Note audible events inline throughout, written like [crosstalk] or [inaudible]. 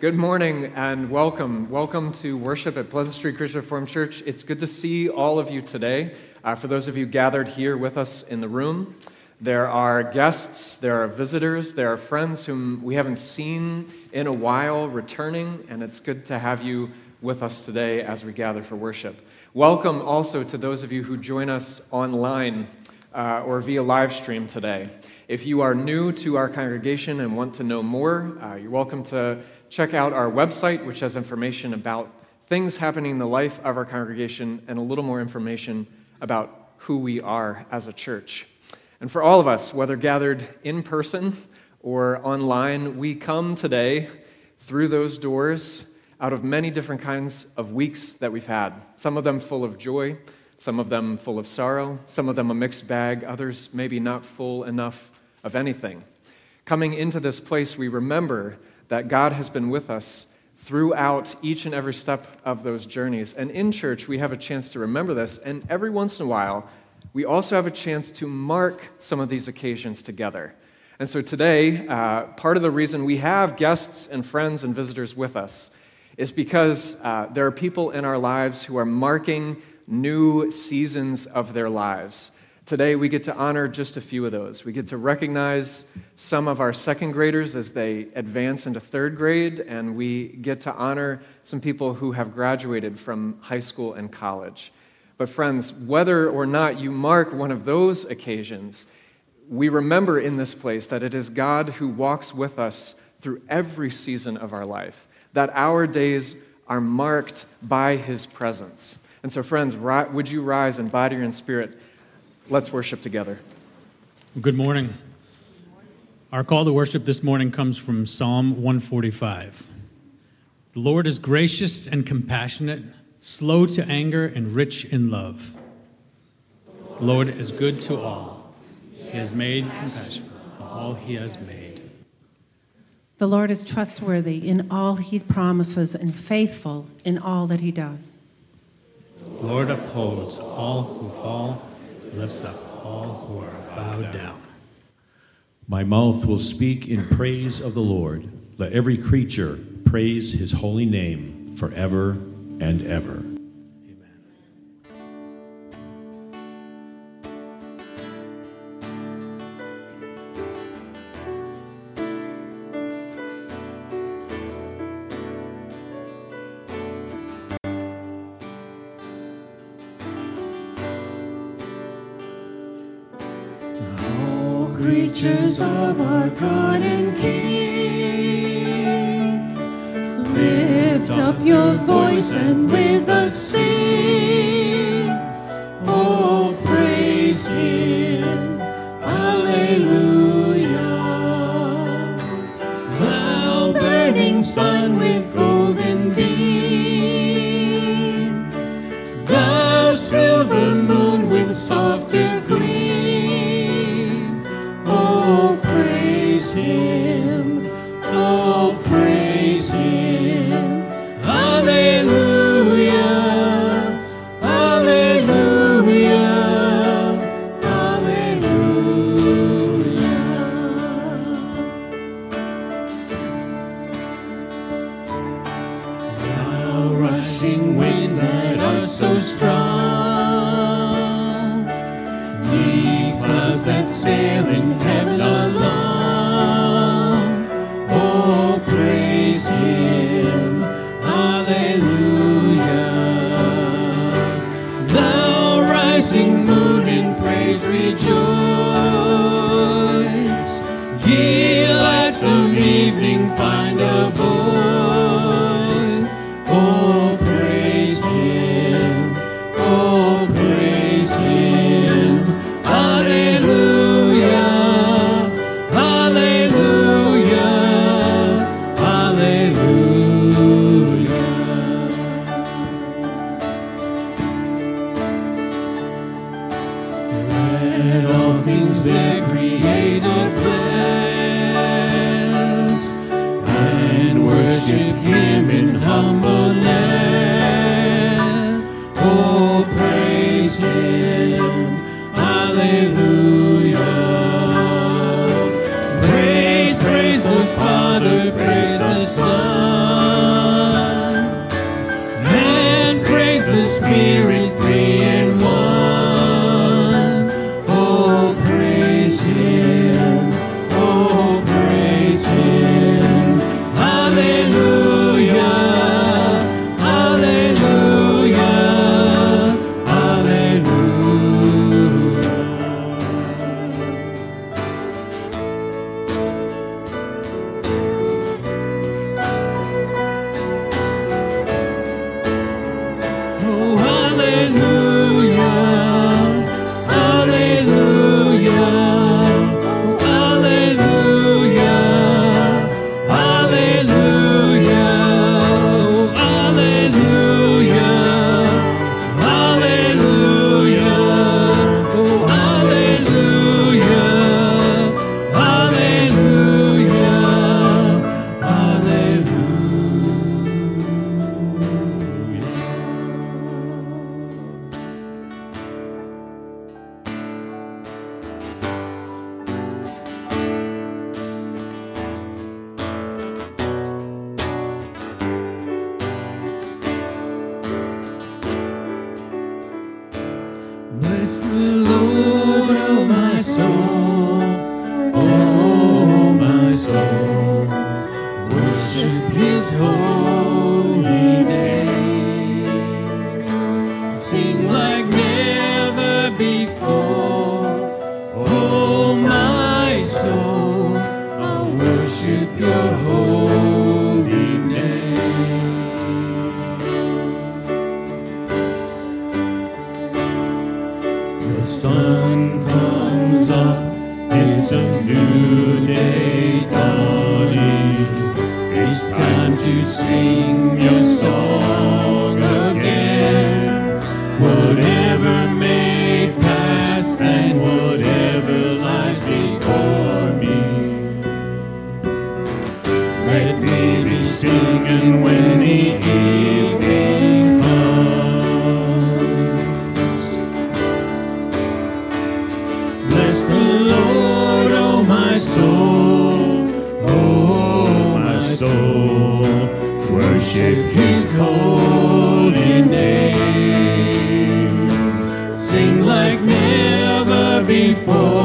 Good morning and welcome. Welcome to worship at Pleasant Street Christian Reformed Church. It's good to see all of you today. Uh, for those of you gathered here with us in the room, there are guests, there are visitors, there are friends whom we haven't seen in a while returning, and it's good to have you with us today as we gather for worship. Welcome also to those of you who join us online uh, or via live stream today. If you are new to our congregation and want to know more, uh, you're welcome to check out our website, which has information about things happening in the life of our congregation and a little more information about who we are as a church. And for all of us, whether gathered in person or online, we come today through those doors out of many different kinds of weeks that we've had. Some of them full of joy, some of them full of sorrow, some of them a mixed bag, others maybe not full enough of anything. Coming into this place, we remember that God has been with us throughout each and every step of those journeys. And in church, we have a chance to remember this. And every once in a while, we also have a chance to mark some of these occasions together. And so today, uh, part of the reason we have guests and friends and visitors with us is because uh, there are people in our lives who are marking new seasons of their lives. Today, we get to honor just a few of those. We get to recognize some of our second graders as they advance into third grade, and we get to honor some people who have graduated from high school and college. But, friends, whether or not you mark one of those occasions, we remember in this place that it is God who walks with us through every season of our life, that our days are marked by his presence. And so, friends, would you rise in body and spirit? Let's worship together. Good morning. Our call to worship this morning comes from Psalm 145. The Lord is gracious and compassionate, slow to anger, and rich in love. The Lord is good to all. He has made compassion all he has made. The Lord is trustworthy in all he promises and faithful in all that he does. The Lord upholds all who fall lifts up all who are bowed down. My mouth will speak in praise of the Lord. Let every creature praise his holy name forever and ever. Of worship his holy name. Sing like never before,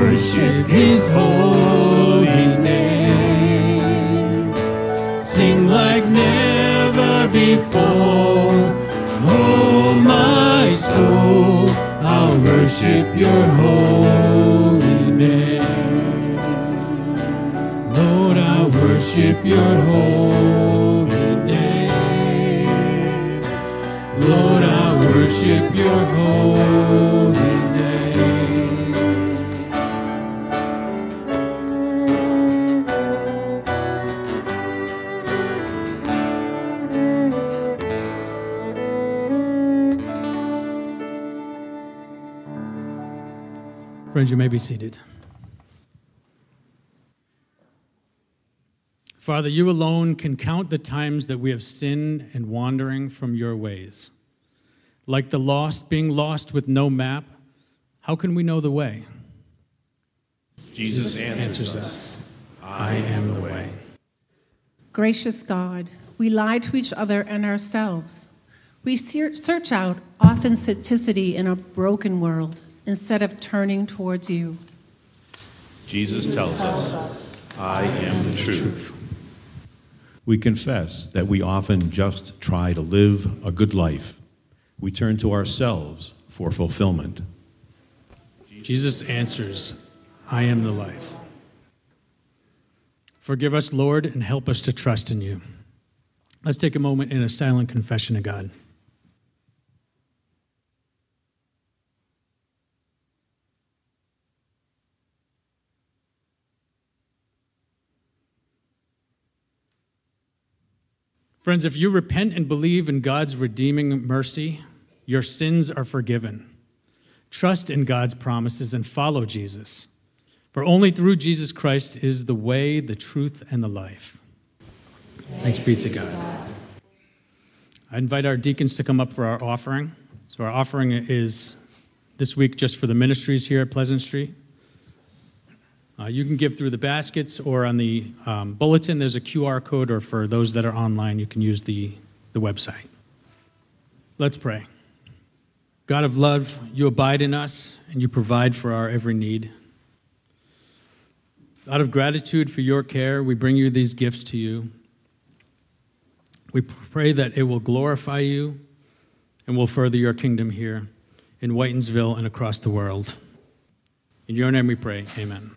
worship his holy name. Sing like never before, oh my soul, I'll worship your holy name. Lord, I worship your holy Friends, you may be seated. Father, you alone can count the times that we have sinned and wandering from your ways. Like the lost being lost with no map, how can we know the way? Jesus Answers us, I am the way. Gracious God, we lie to each other and ourselves. We search out authenticity in a broken world instead of turning towards you. Jesus tells us, I am the truth. We confess that we often just try to live a good life. We turn to ourselves for fulfillment. Jesus answers, I am the life. Forgive us, Lord, and help us to trust in you. Let's take a moment in a silent confession to God. Friends, if you repent and believe in God's redeeming mercy, your sins are forgiven. Trust in God's promises and follow Jesus. For only through Jesus Christ is the way, the truth, and the life. Thanks be to God. I invite our deacons to come up for our offering. So, our offering is this week just for the ministries here at Pleasant Street. Uh, you can give through the baskets or on the um, bulletin, there's a QR code, or for those that are online, you can use the, the website. Let's pray. God of love, you abide in us and you provide for our every need. Out of gratitude for your care, we bring you these gifts to you. We pray that it will glorify you and will further your kingdom here in Whitinsville and across the world. In your name we pray. Amen.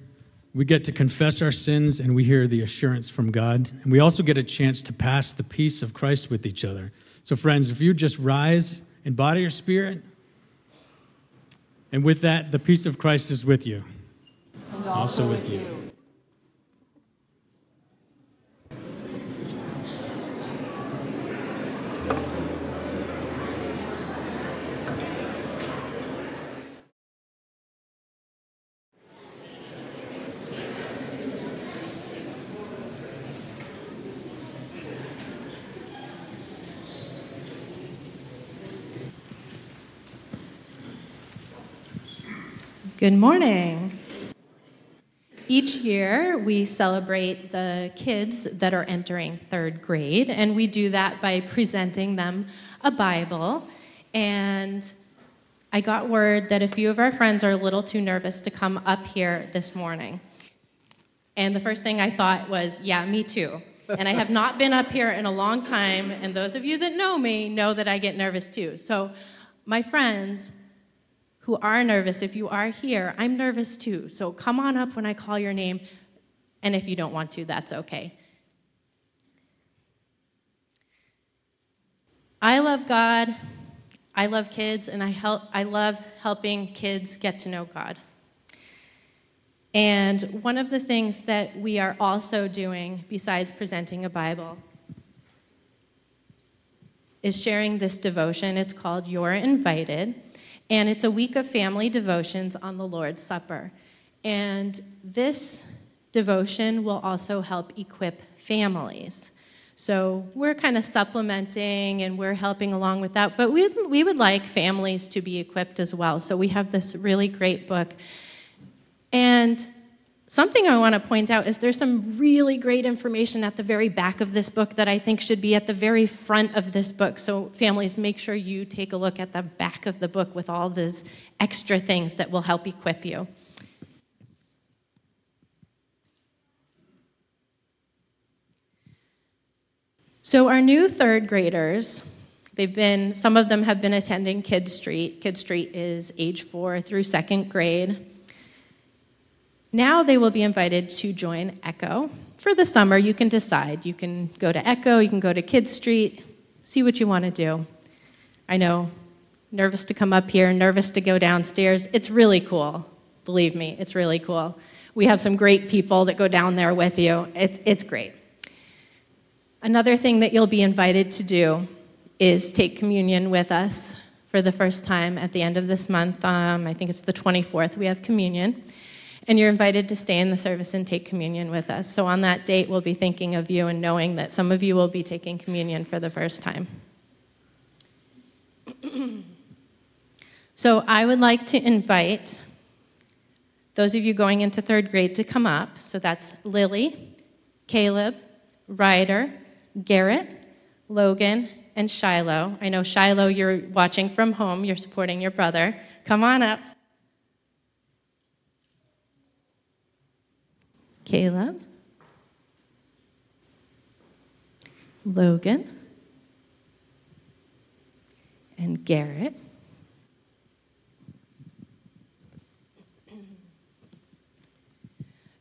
we get to confess our sins and we hear the assurance from God. And we also get a chance to pass the peace of Christ with each other. So, friends, if you just rise in body or spirit, and with that, the peace of Christ is with you. Also, also with you. you. Good morning. Each year, we celebrate the kids that are entering third grade, and we do that by presenting them a Bible. And I got word that a few of our friends are a little too nervous to come up here this morning. And the first thing I thought was, yeah, me too. And I have [laughs] not been up here in a long time, and those of you that know me know that I get nervous too. So, my friends who are nervous, if you are here, I'm nervous too. So, come on up when I call your name, and if you don't want to, that's okay. I love God. I love kids, and I, help, I love helping kids get to know God. And one of the things that we are also doing, besides presenting a Bible, is sharing this devotion. It's called You're Invited, and it's a week of family devotions on the Lord's Supper. And this devotion will also help equip families. So we're kind of supplementing and we're helping along with that, but we, we would like families to be equipped as well. So we have this really great book. And something I want to point out is there's some really great information at the very back of this book that I think should be at the very front of this book. So, families, make sure you take a look at the back of the book with all these extra things that will help equip you. So, our new third graders, they've been, some of them have been attending Kid Street. Kid Street is age four through second grade. Now they will be invited to join Echo. For the summer, you can decide. You can go to Echo, you can go to Kid Street, see what you want to do. I know, nervous to come up here, nervous to go downstairs. It's really cool. Believe me, it's really cool. We have some great people that go down there with you. It's, it's great. Another thing that you'll be invited to do is take communion with us for the first time at the end of this month. Um, I think it's the 24th, we have communion. And you're invited to stay in the service and take communion with us. So on that date, we'll be thinking of you and knowing that some of you will be taking communion for the first time. [clears throat] so I would like to invite those of you going into third grade to come up. So that's Lily, Caleb, Ryder, Garrett, Logan, and Shiloh. I know Shiloh, you're watching from home, you're supporting your brother. Come on up. Caleb, Logan, and Garrett.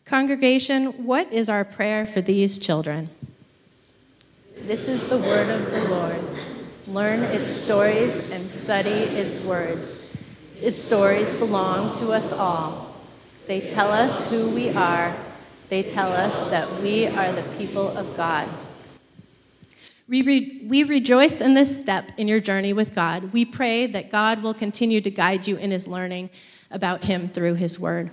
Congregation, what is our prayer for these children? This is the word of the Lord. Learn its stories and study its words. Its stories belong to us all. They tell us who we are. They tell us that we are the people of God. We, re- we rejoice in this step in your journey with God. We pray that God will continue to guide you in his learning about him through his word.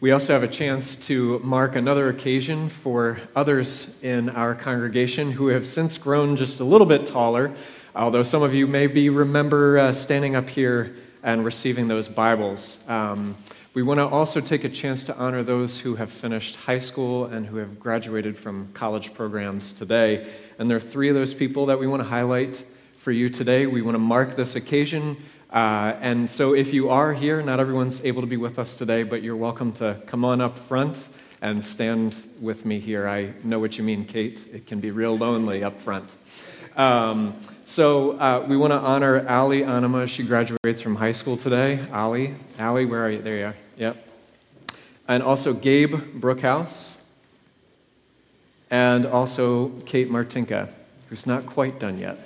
We also have a chance to mark another occasion for others in our congregation who have since grown just a little bit taller, although some of you maybe remember uh, standing up here and receiving those Bibles. Um, we want to also take a chance to honor those who have finished high school and who have graduated from college programs today. And there are three of those people that we want to highlight for you today. We want to mark this occasion uh, and so, if you are here, not everyone's able to be with us today, but you're welcome to come on up front and stand with me here. I know what you mean, Kate. It can be real lonely up front. Um, so, uh, we want to honor Ali Anima. She graduates from high school today. Ali, Ali, where are you? There you are. Yep. And also Gabe Brookhouse. And also Kate Martinka, who's not quite done yet.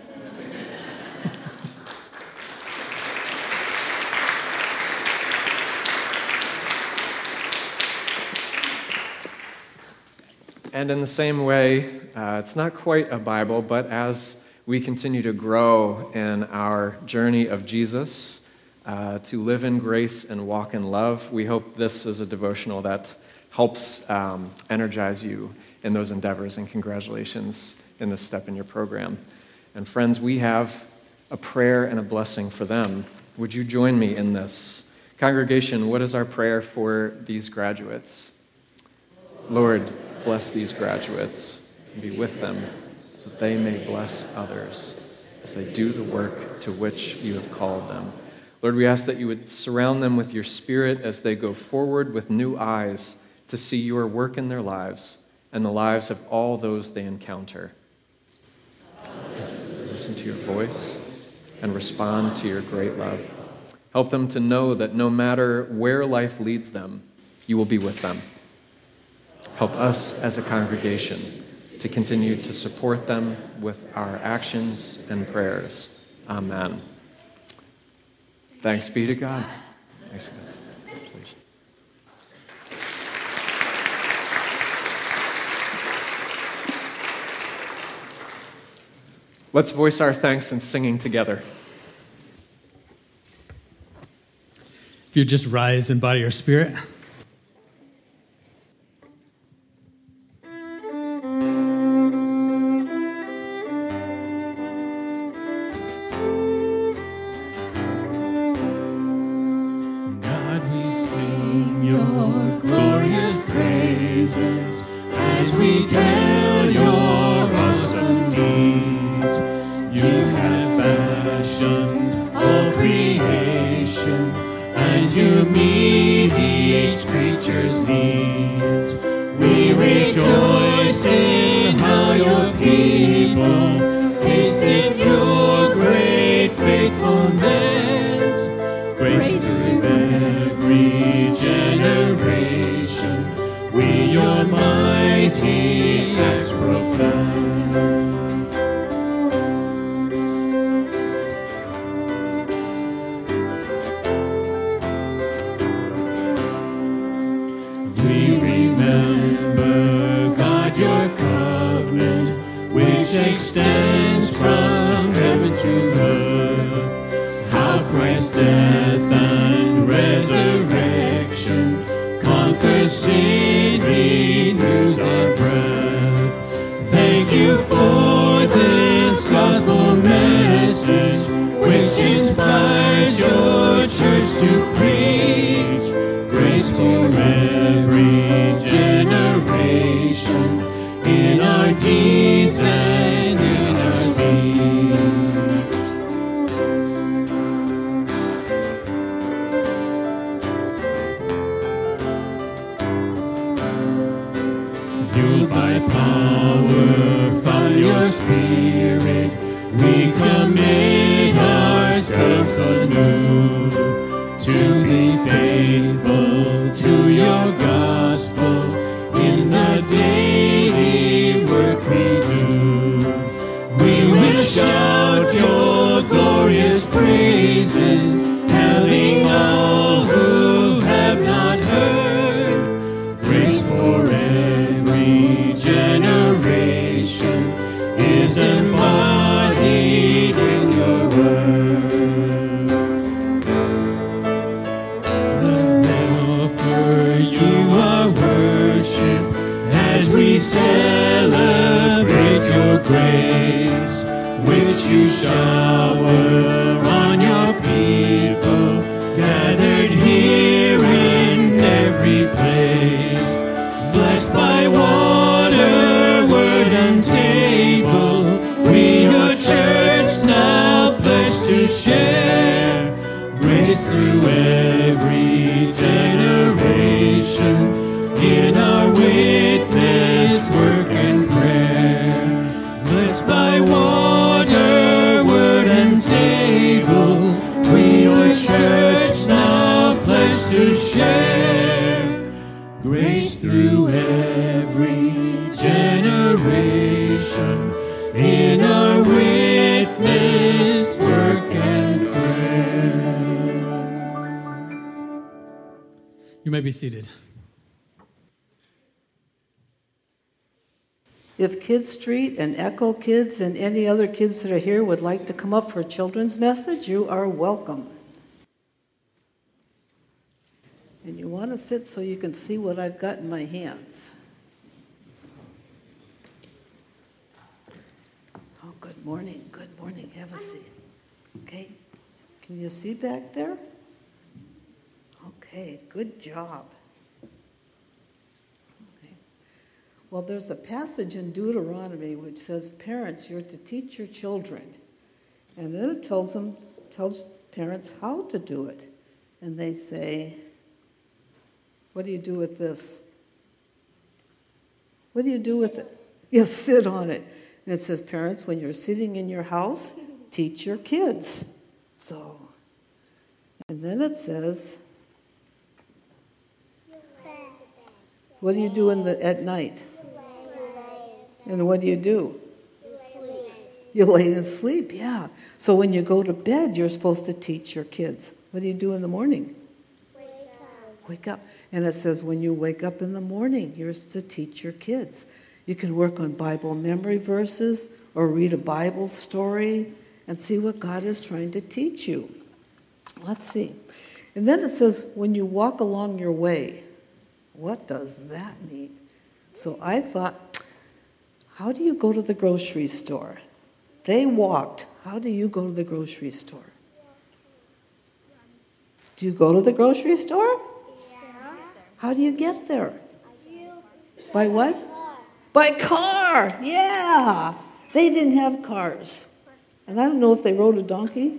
And in the same way, uh, it's not quite a Bible, but as we continue to grow in our journey of Jesus, uh, to live in grace and walk in love, we hope this is a devotional that helps um, energize you in those endeavors. And congratulations in this step in your program. And friends, we have a prayer and a blessing for them. Would you join me in this? Congregation, what is our prayer for these graduates? Lord, bless these graduates and be with them so that they may bless others as they do the work to which you have called them. Lord, we ask that you would surround them with your spirit as they go forward with new eyes to see your work in their lives and the lives of all those they encounter. Listen to your voice and respond to your great love. Help them to know that no matter where life leads them, you will be with them. Help us as a congregation to continue to support them with our actions and prayers. Amen. Thanks be to God. Thanks, God. Let's voice our thanks in singing together. If you just rise in body or spirit. praises, telling all. Seated. If Kid Street and Echo Kids and any other kids that are here would like to come up for a children's message, you are welcome. And you want to sit so you can see what I've got in my hands. Oh, good morning. Good morning. Have a seat. Okay. Can you see back there? Okay, good job. Well, there's a passage in Deuteronomy which says, Parents, you're to teach your children. And then it tells them, tells parents how to do it. And they say, What do you do with this? What do you do with it? [laughs] You sit on it. And it says, Parents, when you're sitting in your house, teach your kids. So, and then it says, What do you do in the, at night? And what do you do? You lay and sleep, yeah. So when you go to bed, you're supposed to teach your kids. What do you do in the morning? Wake up. Wake up. And it says when you wake up in the morning, you're supposed to teach your kids. You can work on Bible memory verses or read a Bible story and see what God is trying to teach you. Let's see. And then it says, when you walk along your way, what does that mean? So I thought, how do you go to the grocery store? They walked. How do you go to the grocery store? Do you go to the grocery store? Yeah. How do you get there? By what? By car. Yeah. They didn't have cars. And I don't know if they rode a donkey,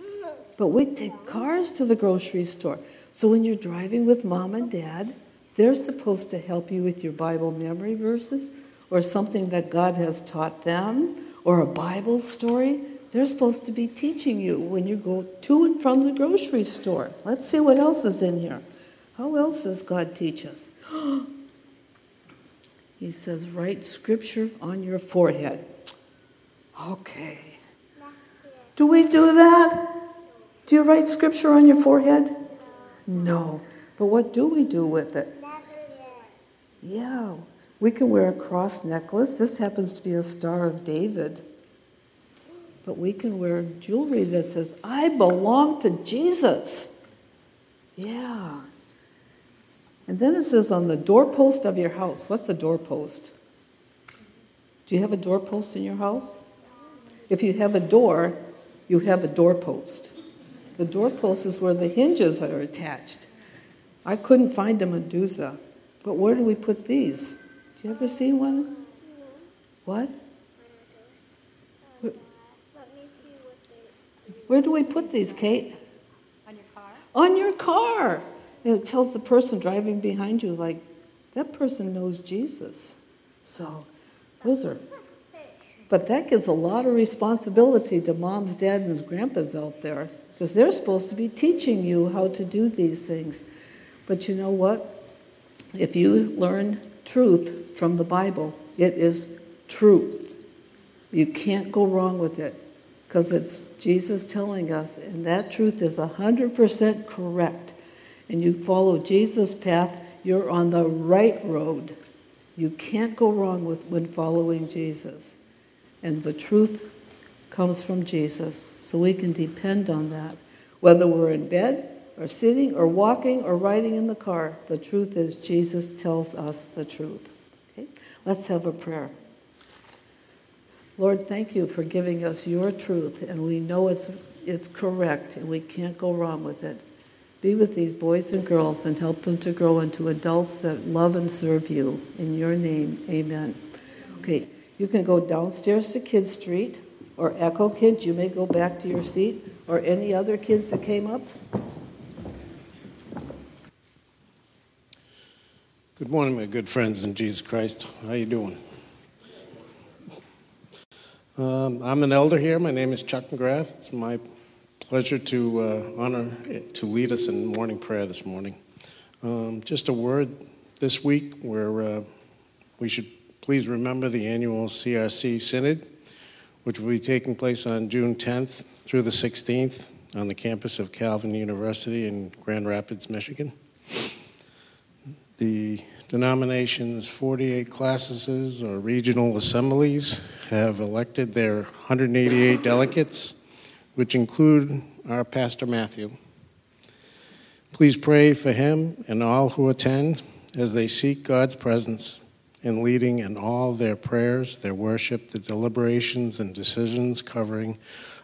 mm. but we take cars to the grocery store. So when you're driving with mom and dad, they're supposed to help you with your Bible memory verses or something that God has taught them or a Bible story. They're supposed to be teaching you when you go to and from the grocery store. Let's see what else is in here. How else does God teach us? [gasps] he says, write scripture on your forehead. Okay. Do we do that? Do you write scripture on your forehead? No. But what do we do with it? Yeah. We can wear a cross necklace. This happens to be a Star of David. But we can wear jewelry that says, I belong to Jesus. Yeah. And then it says on the doorpost of your house. What's a doorpost? Do you have a doorpost in your house? If you have a door, you have a doorpost. The doorpost is where the hinges are attached. I couldn't find a mezuzah, but where do we put these? Do you ever see one? What? Where, do we put these, Kate? On your car? On your car. And it tells the person driving behind you, like, that person knows Jesus. So, those are. But that gives a lot of responsibility to moms, dads, and grandpas out there because they're supposed to be teaching you how to do these things. But you know what? If you learn truth from the Bible, it is truth. You can't go wrong with it because it's Jesus telling us, and that truth is 100% correct. And you follow Jesus' path, you're on the right road. You can't go wrong with when following Jesus. And the truth comes from Jesus. So we can depend on that. Whether we're in bed or sitting or walking or riding in the car, the truth is Jesus tells us the truth. Okay? Let's have a prayer. Lord, thank you for giving us your truth, and we know it's, it's correct, and we can't go wrong with it. Be with these boys and girls and help them to grow into adults that love and serve you. In your name, amen. Okay, you can go downstairs to Kid Street, or Echo Kids, you may go back to your seat, or any other kids that came up. Good morning, my good friends in Jesus Christ. How you doing? Um, I'm an elder here. My name is Chuck McGrath. It's my pleasure to uh, honor to lead us in morning prayer this morning. Um, just a word this week where uh, we should please remember the annual CRC Synod, which will be taking place on June 10th through the 16th on the campus of Calvin University in Grand Rapids, Michigan. The denomination's 48 classes or regional assemblies have elected their 188 delegates, which include our Pastor Matthew. Please pray for him and all who attend as they seek God's presence in leading in all their prayers, their worship, the deliberations, and decisions covering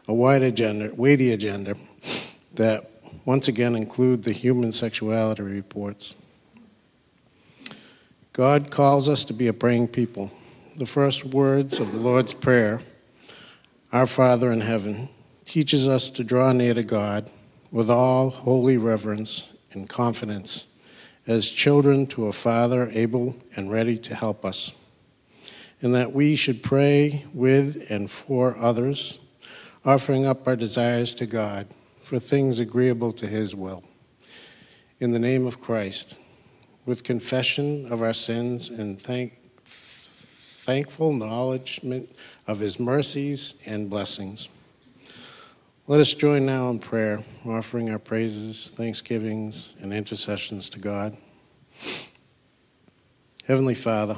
a wide agenda, weighty agenda that once again include the human sexuality reports. God calls us to be a praying people. The first words of the Lord's Prayer, Our Father in heaven, teaches us to draw near to God with all holy reverence and confidence as children to a Father able and ready to help us, and that we should pray with and for others, offering up our desires to God for things agreeable to His will. In the name of Christ, with confession of our sins and thank, thankful acknowledgement of His mercies and blessings. Let us join now in prayer, offering our praises, thanksgivings, and intercessions to God. Heavenly Father,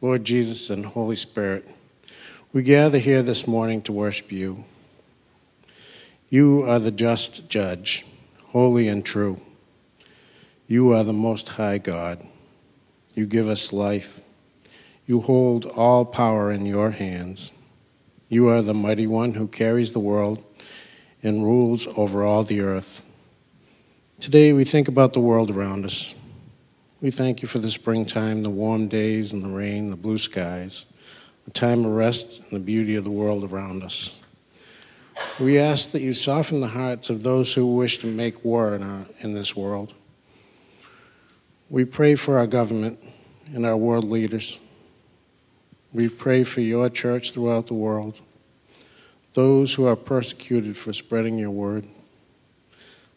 Lord Jesus, and Holy Spirit, we gather here this morning to worship you. You are the just judge, holy and true. You are the most high God. You give us life. You hold all power in your hands. You are the mighty one who carries the world and rules over all the earth. Today we think about the world around us. We thank you for the springtime, the warm days and the rain, the blue skies, the time of rest and the beauty of the world around us. We ask that you soften the hearts of those who wish to make war in, our, in this world. We pray for our government and our world leaders. We pray for your church throughout the world, those who are persecuted for spreading your word.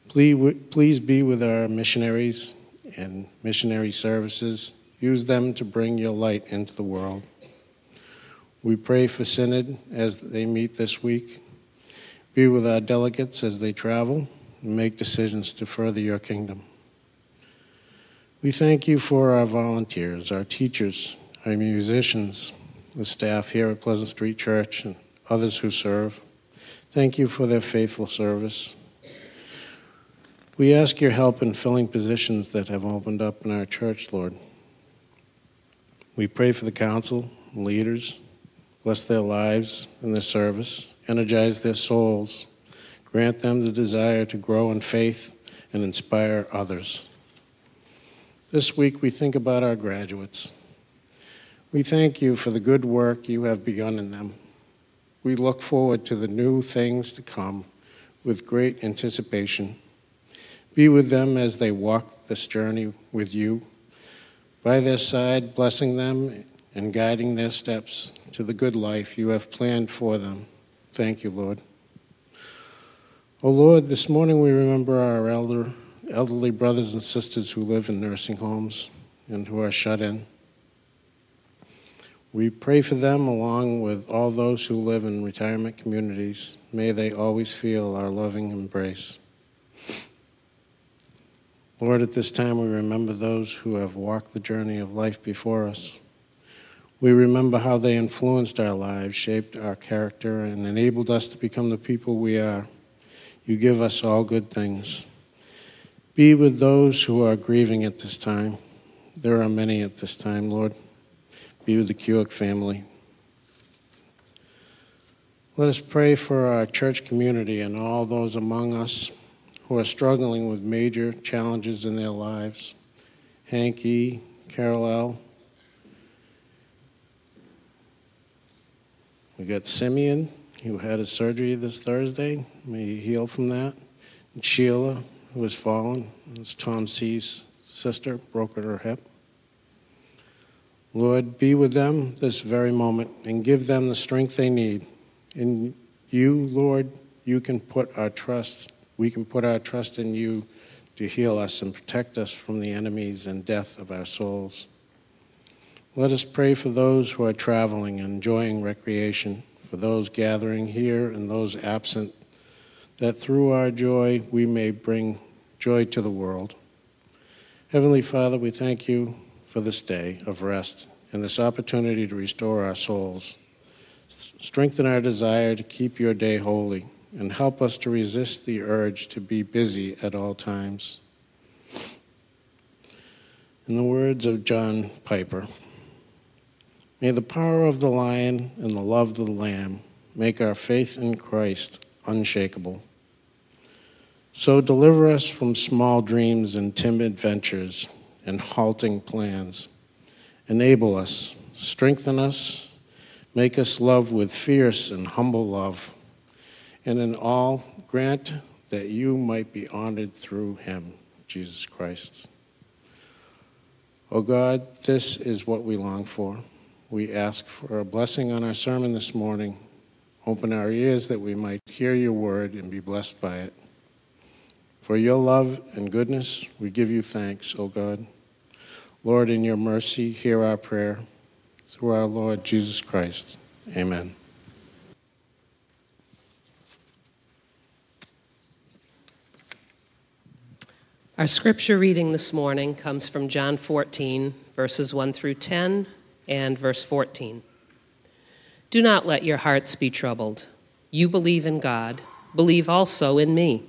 Please, be with our missionaries and missionary services. Use them to bring your light into the world. We pray for Synod as they meet this week. Be with our delegates as they travel and make decisions to further your kingdom. We thank you for our volunteers, our teachers, our musicians, the staff here at Pleasant Street Church, and others who serve. Thank you for their faithful service. We ask your help in filling positions that have opened up in our church, Lord. We pray for the council, leaders, bless their lives and their service, energize their souls, grant them the desire to grow in faith and inspire others. This week we think about our graduates. We thank you for the good work you have begun in them. We look forward to the new things to come with great anticipation. Be with them as they walk this journey with you, by their side, blessing them and guiding their steps to the good life you have planned for them. Thank you, Lord. Oh Lord, this morning we remember our elder, elderly brothers and sisters who live in nursing homes and who are shut in. We pray for them along with all those who live in retirement communities. May they always feel our loving embrace. Lord, at this time we remember those who have walked the journey of life before us. We remember how they influenced our lives, shaped our character, and enabled us to become the people we are. You give us all good things. Be with those who are grieving at this time. There are many at this time, Lord be with the Kewick family. Let us pray for our church community and all those among us who are struggling with major challenges in their lives. Hank E., Carol L. We got Simeon, who had his surgery this Thursday. May he heal from that. And Sheila, who has fallen. It's Tom C.'s sister, broke her hip. Lord, be with them this very moment and give them the strength they need. In you, Lord, you can put our trust, we can put our trust in you to heal us and protect us from the enemies and death of our souls. Let us pray for those who are traveling enjoying recreation, for those gathering here and those absent, that through our joy we may bring joy to the world. Heavenly Father, we thank you for this day of rest and this opportunity to restore our souls. Strengthen our desire to keep your day holy and help us to resist the urge to be busy at all times. In the words of John Piper, may the power of the lion and the love of the lamb make our faith in Christ unshakable. So deliver us from small dreams and timid ventures and halting plans. Enable us, strengthen us, make us love with fierce and humble love, and in all grant that you might be honored through him, Jesus Christ. O oh God, this is what we long for. We ask for a blessing on our sermon this morning. Open our ears that we might hear your word and be blessed by it. For your love and goodness, we give you thanks, O God. Lord, in your mercy, hear our prayer. Through our Lord Jesus Christ. Amen. Our scripture reading this morning comes from John 14, verses 1 through 10 and verse 14. Do not let your hearts be troubled. You believe in God, believe also in me.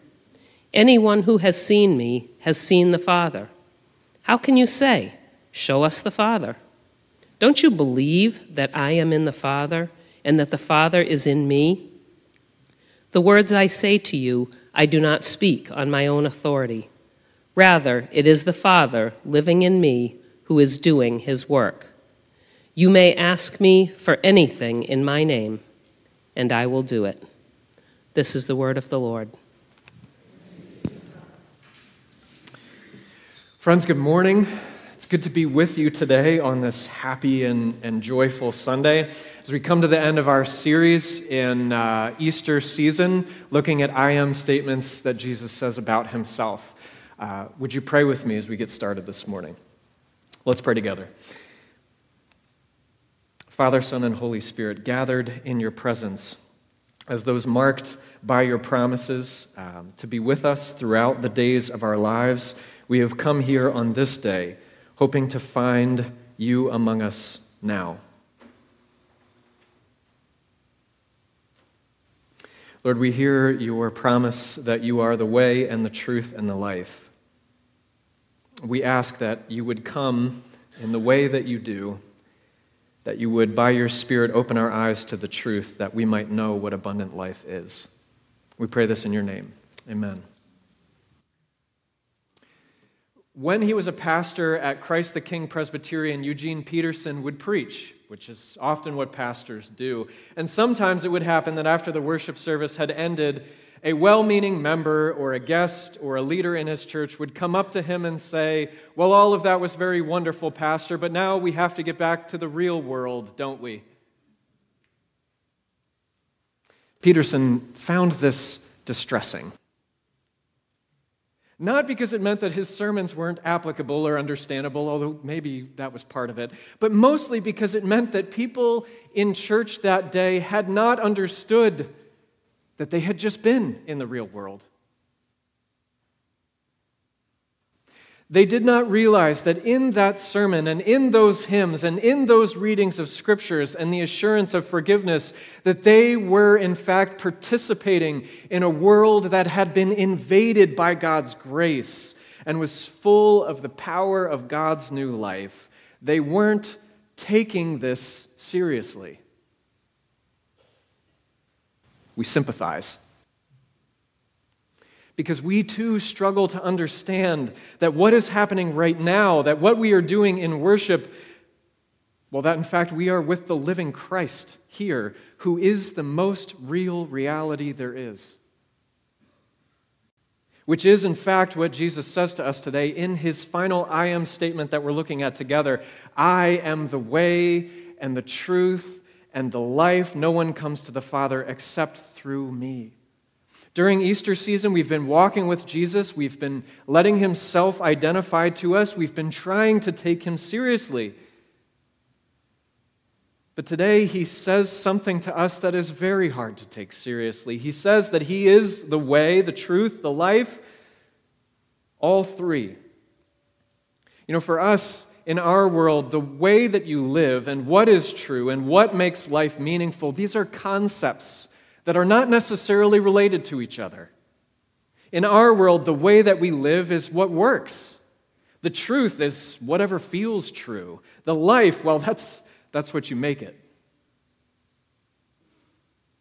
Anyone who has seen me has seen the Father. How can you say, Show us the Father? Don't you believe that I am in the Father and that the Father is in me? The words I say to you, I do not speak on my own authority. Rather, it is the Father living in me who is doing his work. You may ask me for anything in my name, and I will do it. This is the word of the Lord. Friends, good morning. It's good to be with you today on this happy and, and joyful Sunday. As we come to the end of our series in uh, Easter season, looking at I am statements that Jesus says about himself. Uh, would you pray with me as we get started this morning? Let's pray together. Father, Son, and Holy Spirit, gathered in your presence as those marked by your promises um, to be with us throughout the days of our lives, we have come here on this day hoping to find you among us now. Lord, we hear your promise that you are the way and the truth and the life we ask that you would come in the way that you do, that you would, by your Spirit, open our eyes to the truth that we might know what abundant life is. We pray this in your name. Amen. When he was a pastor at Christ the King Presbyterian, Eugene Peterson would preach, which is often what pastors do. And sometimes it would happen that after the worship service had ended, a well meaning member or a guest or a leader in his church would come up to him and say, Well, all of that was very wonderful, Pastor, but now we have to get back to the real world, don't we? Peterson found this distressing. Not because it meant that his sermons weren't applicable or understandable, although maybe that was part of it, but mostly because it meant that people in church that day had not understood that they had just been in the real world. They did not realize that in that sermon and in those hymns and in those readings of scriptures and the assurance of forgiveness, that they were in fact participating in a world that had been invaded by God's grace and was full of the power of God's new life. They weren't taking this seriously we sympathize. Because we too struggle to understand that what is happening right now, that what we are doing in worship, well, that in fact we are with the living Christ here, who is the most real reality there is. which is, in fact, what Jesus says to us today in his final I am statement that we're looking at together I am the way and the truth and the life. No one comes to the Father except through me. During Easter season, we've been walking with Jesus. We've been letting him self identify to us. We've been trying to take him seriously. But today, he says something to us that is very hard to take seriously. He says that he is the way, the truth, the life, all three. You know, for us in our world, the way that you live and what is true and what makes life meaningful, these are concepts that are not necessarily related to each other. In our world, the way that we live is what works. The truth is whatever feels true. The life, well, [laughs] that's, that's what you make it.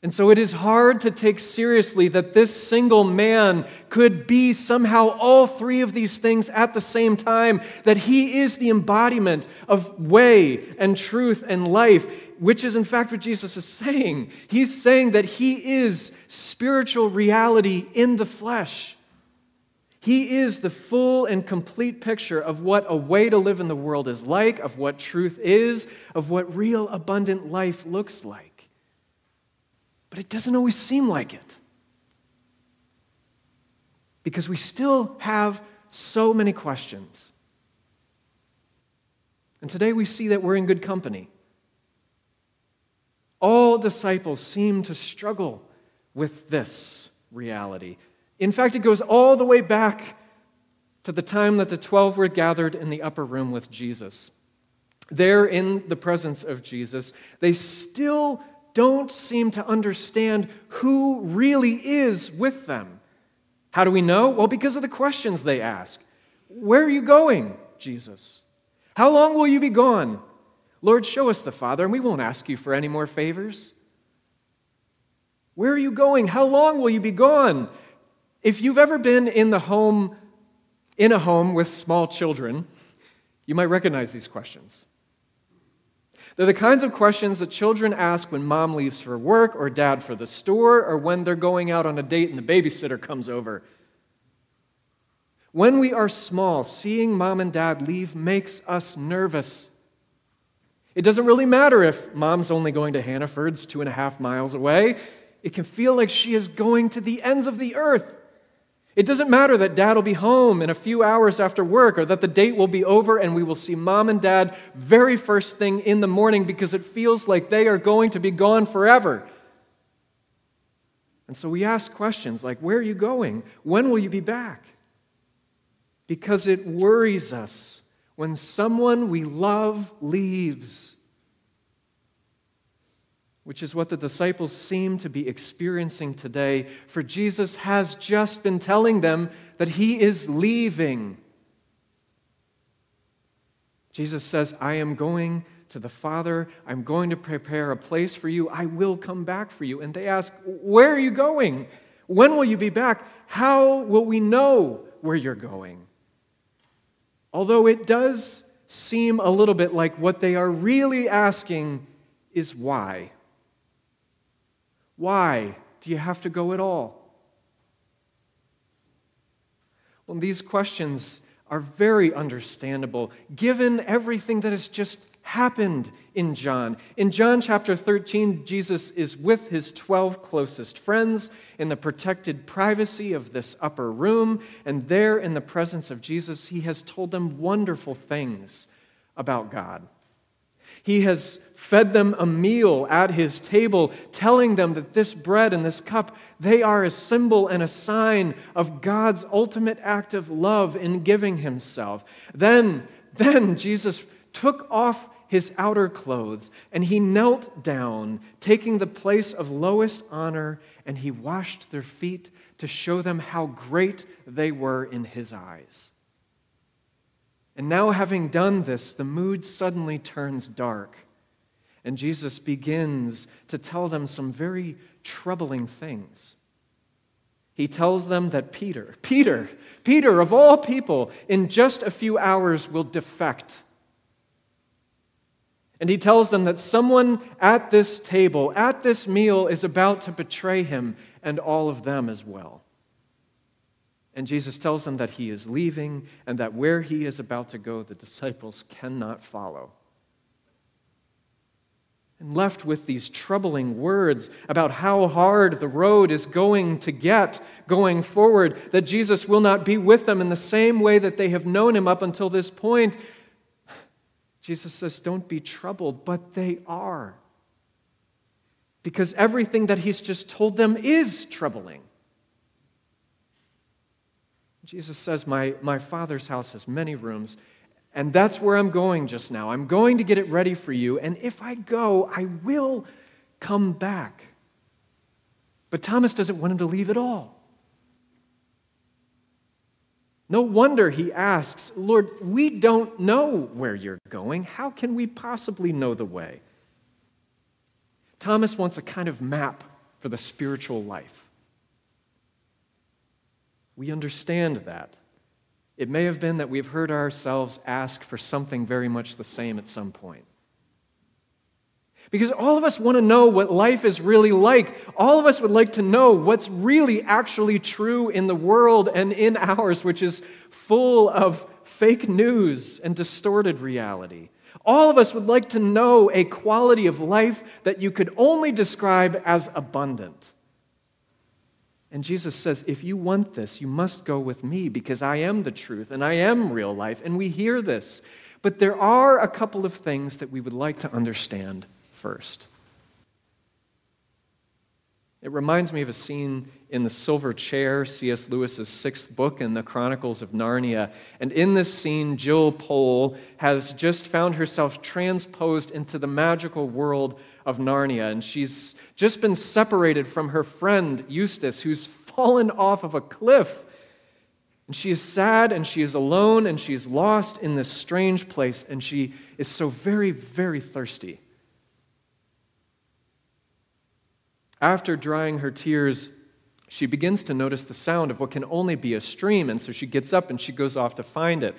And so it is hard to take seriously that this single man could be somehow all three of these things at the same time, that he is the embodiment of way and truth and life, which is in fact what Jesus is saying. He's saying that he is spiritual reality in the flesh. He is the full and complete picture of what a way to live in the world is like, of what truth is, of what real abundant life looks like. But it doesn't always seem like it. Because we still have so many questions. And today we see that we're in good company. All disciples seem to struggle with this reality. In fact, it goes all the way back to the time that the 12 were gathered in the upper room with Jesus. There, in the presence of Jesus, they still don't seem to understand who really is with them. How do we know? Well, because of the questions they ask. Where are you going, Jesus? How long will you be gone? Lord, show us the Father, and we won't ask you for any more favors. Where are you going? How long will you be gone? If you've ever been in the home, in a home with small children, you might recognize these questions. They're the kinds of questions that children ask when mom leaves for work or dad for the store or when they're going out on a date and the babysitter comes over. When we are small, seeing mom and dad leave makes us nervous. It doesn't really matter if mom's only going to Hannaford's two and a half miles away. It can feel like she is going to the ends of the earth. It doesn't matter that dad will be home in a few hours after work or that the date will be over and we will see mom and dad very first thing in the morning because it feels like they are going to be gone forever. And so we ask questions like Where are you going? When will you be back? Because it worries us when someone we love leaves which is what the disciples seem to be experiencing today. For Jesus has just been telling them that he is leaving. Jesus says, I am going to the Father. I'm going to prepare a place for you. I will come back for you. And they ask, Where are you going? When will you be back? How will we know where you're going? Although it does seem a little bit like what they are really asking is why. Why do you have to go at all? Well, these questions are very understandable given everything that has just happened in John. In John chapter 13, Jesus is with his 12 closest friends in the protected privacy of this upper room, and there in the presence of Jesus, he has told them wonderful things about God. He has fed them a meal at his table, telling them that this bread and this cup, they are a symbol and a sign of God's ultimate act of love in giving himself. Then, then Jesus took off his outer clothes and he knelt down, taking the place of lowest honor, and he washed their feet to show them how great they were in his eyes. And now, having done this, the mood suddenly turns dark. And Jesus begins to tell them some very troubling things. He tells them that Peter, Peter, Peter, of all people, in just a few hours will defect. And he tells them that someone at this table, at this meal, is about to betray him and all of them as well. And Jesus tells them that he is leaving and that where he is about to go, the disciples cannot follow. And left with these troubling words about how hard the road is going to get going forward, that Jesus will not be with them in the same way that they have known him up until this point. Jesus says, Don't be troubled, but they are. Because everything that he's just told them is troubling. Jesus says, my, my Father's house has many rooms, and that's where I'm going just now. I'm going to get it ready for you, and if I go, I will come back. But Thomas doesn't want him to leave at all. No wonder he asks, Lord, we don't know where you're going. How can we possibly know the way? Thomas wants a kind of map for the spiritual life. We understand that. It may have been that we've heard ourselves ask for something very much the same at some point. Because all of us want to know what life is really like. All of us would like to know what's really actually true in the world and in ours, which is full of fake news and distorted reality. All of us would like to know a quality of life that you could only describe as abundant. And Jesus says, if you want this, you must go with me because I am the truth and I am real life. And we hear this. But there are a couple of things that we would like to understand first. It reminds me of a scene in The Silver Chair, C.S. Lewis's sixth book in the Chronicles of Narnia. And in this scene, Jill Pole has just found herself transposed into the magical world of Narnia. And she's just been separated from her friend Eustace, who's fallen off of a cliff. And she is sad and she is alone and she is lost in this strange place. And she is so very, very thirsty. After drying her tears, she begins to notice the sound of what can only be a stream, and so she gets up and she goes off to find it.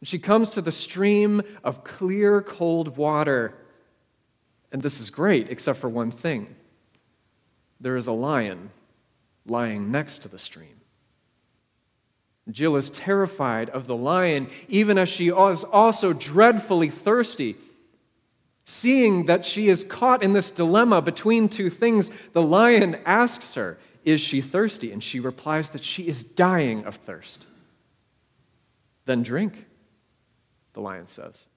And she comes to the stream of clear, cold water. And this is great, except for one thing there is a lion lying next to the stream. Jill is terrified of the lion, even as she is also dreadfully thirsty. Seeing that she is caught in this dilemma between two things, the lion asks her, Is she thirsty? And she replies that she is dying of thirst. Then drink, the lion says.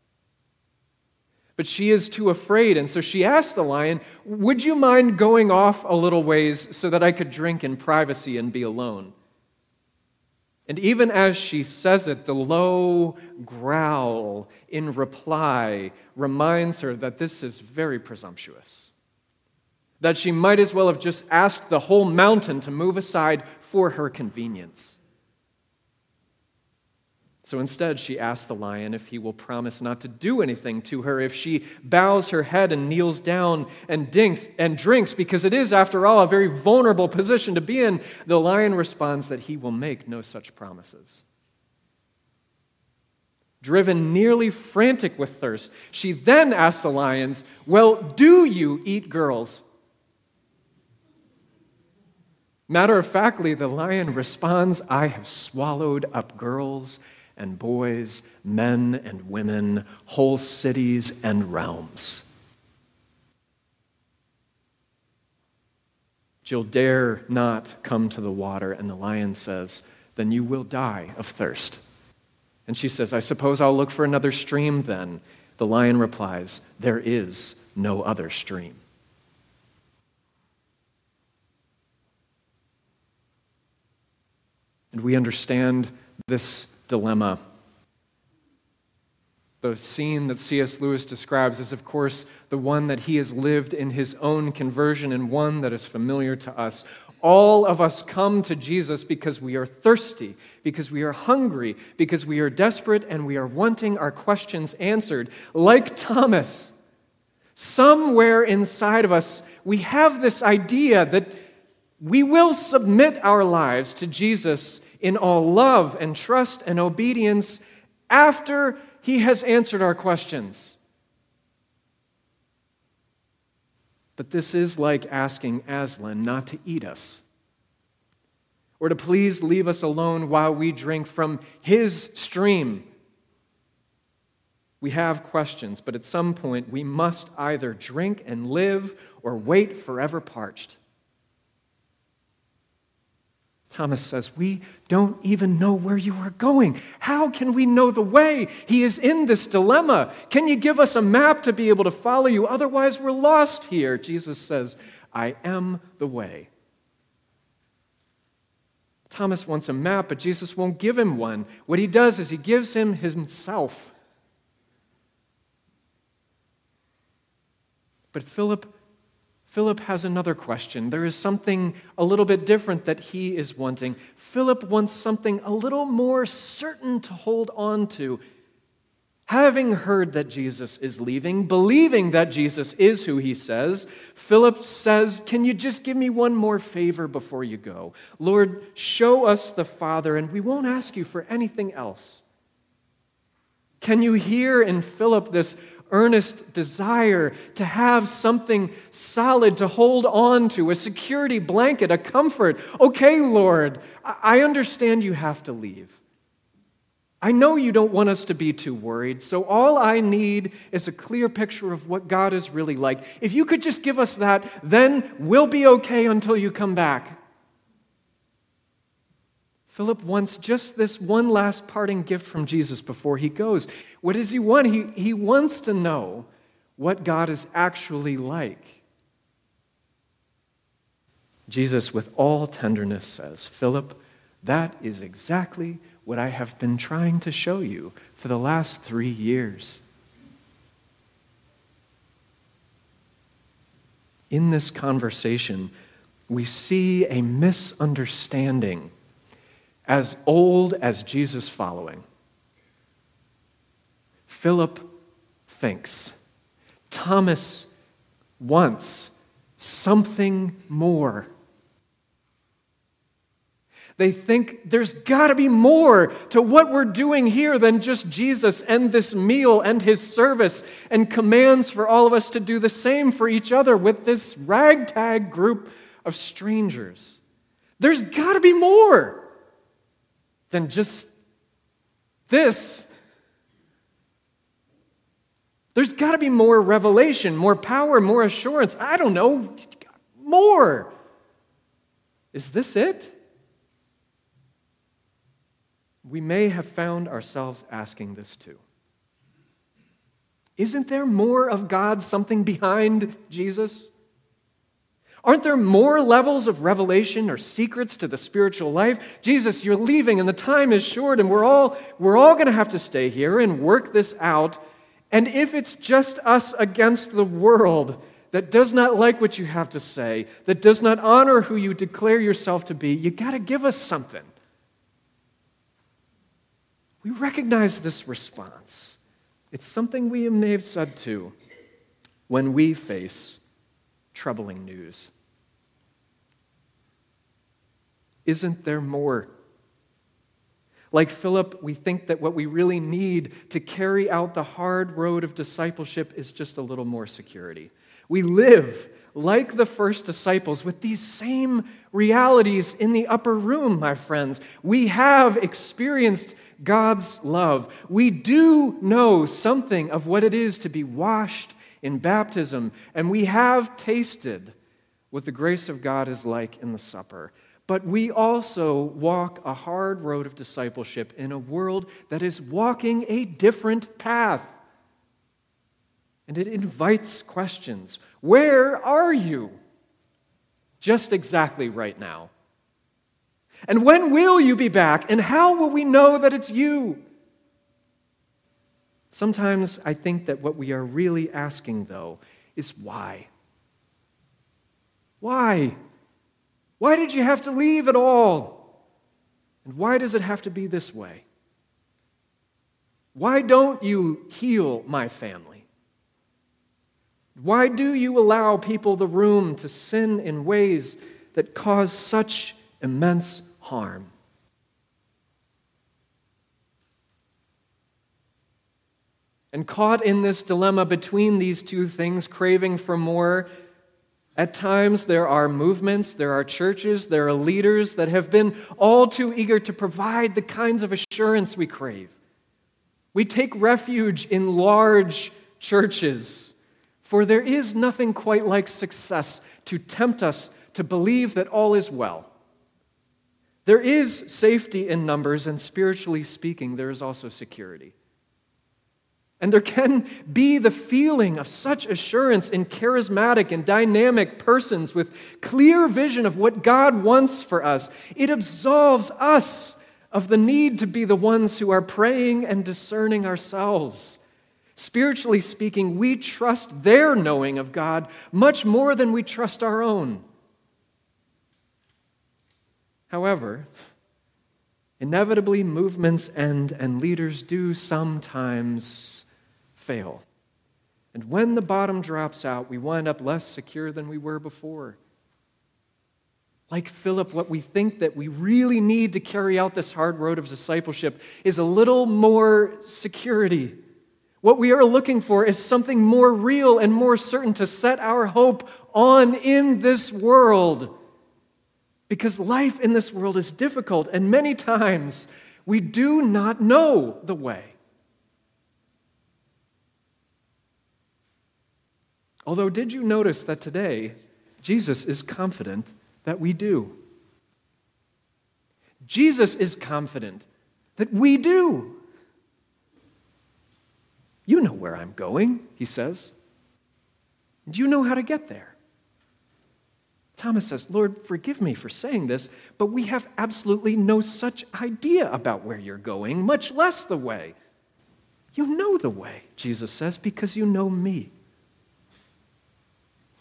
But she is too afraid, and so she asks the lion, Would you mind going off a little ways so that I could drink in privacy and be alone? And even as she says it, the low growl in reply reminds her that this is very presumptuous. That she might as well have just asked the whole mountain to move aside for her convenience. So instead, she asks the lion if he will promise not to do anything to her if she bows her head and kneels down and, dinks, and drinks, because it is, after all, a very vulnerable position to be in. The lion responds that he will make no such promises. Driven nearly frantic with thirst, she then asks the lions, Well, do you eat girls? Matter of factly, the lion responds, I have swallowed up girls and boys, men and women, whole cities and realms. Jill dare not come to the water, and the lion says, Then you will die of thirst. And she says, I suppose I'll look for another stream then. The lion replies, There is no other stream. And we understand this dilemma. The scene that C.S. Lewis describes is, of course, the one that he has lived in his own conversion and one that is familiar to us. All of us come to Jesus because we are thirsty, because we are hungry, because we are desperate, and we are wanting our questions answered. Like Thomas, somewhere inside of us, we have this idea that we will submit our lives to Jesus in all love and trust and obedience after he has answered our questions. But this is like asking Aslan not to eat us. or to please leave us alone while we drink from his stream. We have questions, but at some point we must either drink and live or wait forever parched. Thomas says, We don't even know where you are going. How can we know the way? He is in this dilemma. Can you give us a map to be able to follow you? Otherwise, we're lost here. Jesus says, I am the way. Thomas wants a map, but Jesus won't give him one. What he does is he gives him himself. But Philip Philip has another question. There is something a little bit different that he is wanting. Philip wants something a little more certain to hold on to. Having heard that Jesus is leaving, believing that Jesus is who he says, Philip says, Can you just give me one more favor before you go? Lord, show us the Father, and we won't ask you for anything else. Can you hear in Philip this earnest desire to have something solid to hold on to, a security blanket, a comfort. Okay, Lord, I understand you have to leave. I know you don't want us to be too worried, so all I need is a clear picture of what God is really like. If you could just give us that, then we'll be okay until you come back. Philip wants just this one last parting gift from Jesus before he goes. What does he want? He, he wants to know what God is actually like. Jesus, with all tenderness, says, Philip, that is exactly what I have been trying to show you for the last three years. In this conversation, we see a misunderstanding as old as Jesus following. Philip thinks, Thomas wants something more. They think there's got to be more to what we're doing here than just Jesus and this meal and his service and commands for all of us to do the same for each other with this ragtag group of strangers. There's got to be more than just this. There's got to be more revelation, more power, more assurance. I don't know, more. Is this it? We may have found ourselves asking this too. Isn't there more of God, something behind Jesus? Aren't there more levels of revelation or secrets to the spiritual life? Jesus, you're leaving and the time is short and we're all, we're all going to have to stay here and work this out. And if it's just us against the world that does not like what you have to say, that does not honor who you declare yourself to be, you got to give us something. We recognize this response. It's something we may have said too when we face troubling news. Isn't there more? Like Philip, we think that what we really need to carry out the hard road of discipleship is just a little more security. We live like the first disciples with these same realities in the upper room, my friends. We have experienced God's love. We do know something of what it is to be washed in baptism, and we have tasted what the grace of God is like in the supper. But we also walk a hard road of discipleship in a world that is walking a different path. And it invites questions. Where are you? Just exactly right now. And when will you be back? And how will we know that it's you? Sometimes I think that what we are really asking, though, is why? Why? Why did you have to leave at all? And why does it have to be this way? Why don't you heal my family? Why do you allow people the room to sin in ways that cause such immense harm? And caught in this dilemma between these two things, craving for more At times, there are movements, there are churches, there are leaders that have been all too eager to provide the kinds of assurance we crave. We take refuge in large churches, for there is nothing quite like success to tempt us to believe that all is well. There is safety in numbers, and spiritually speaking, there is also security. And there can be the feeling of such assurance in charismatic and dynamic persons with clear vision of what God wants for us. It absolves us of the need to be the ones who are praying and discerning ourselves. Spiritually speaking, we trust their knowing of God much more than we trust our own. However, inevitably, movements end and leaders do sometimes fail. And when the bottom drops out, we wind up less secure than we were before. Like Philip, what we think that we really need to carry out this hard road of discipleship is a little more security. What we are looking for is something more real and more certain to set our hope on in this world. Because life in this world is difficult, and many times we do not know the way. Although, did you notice that today Jesus is confident that we do? Jesus is confident that we do. You know where I'm going, he says. Do you know how to get there? Thomas says, Lord, forgive me for saying this, but we have absolutely no such idea about where you're going, much less the way. You know the way, Jesus says, because you know me.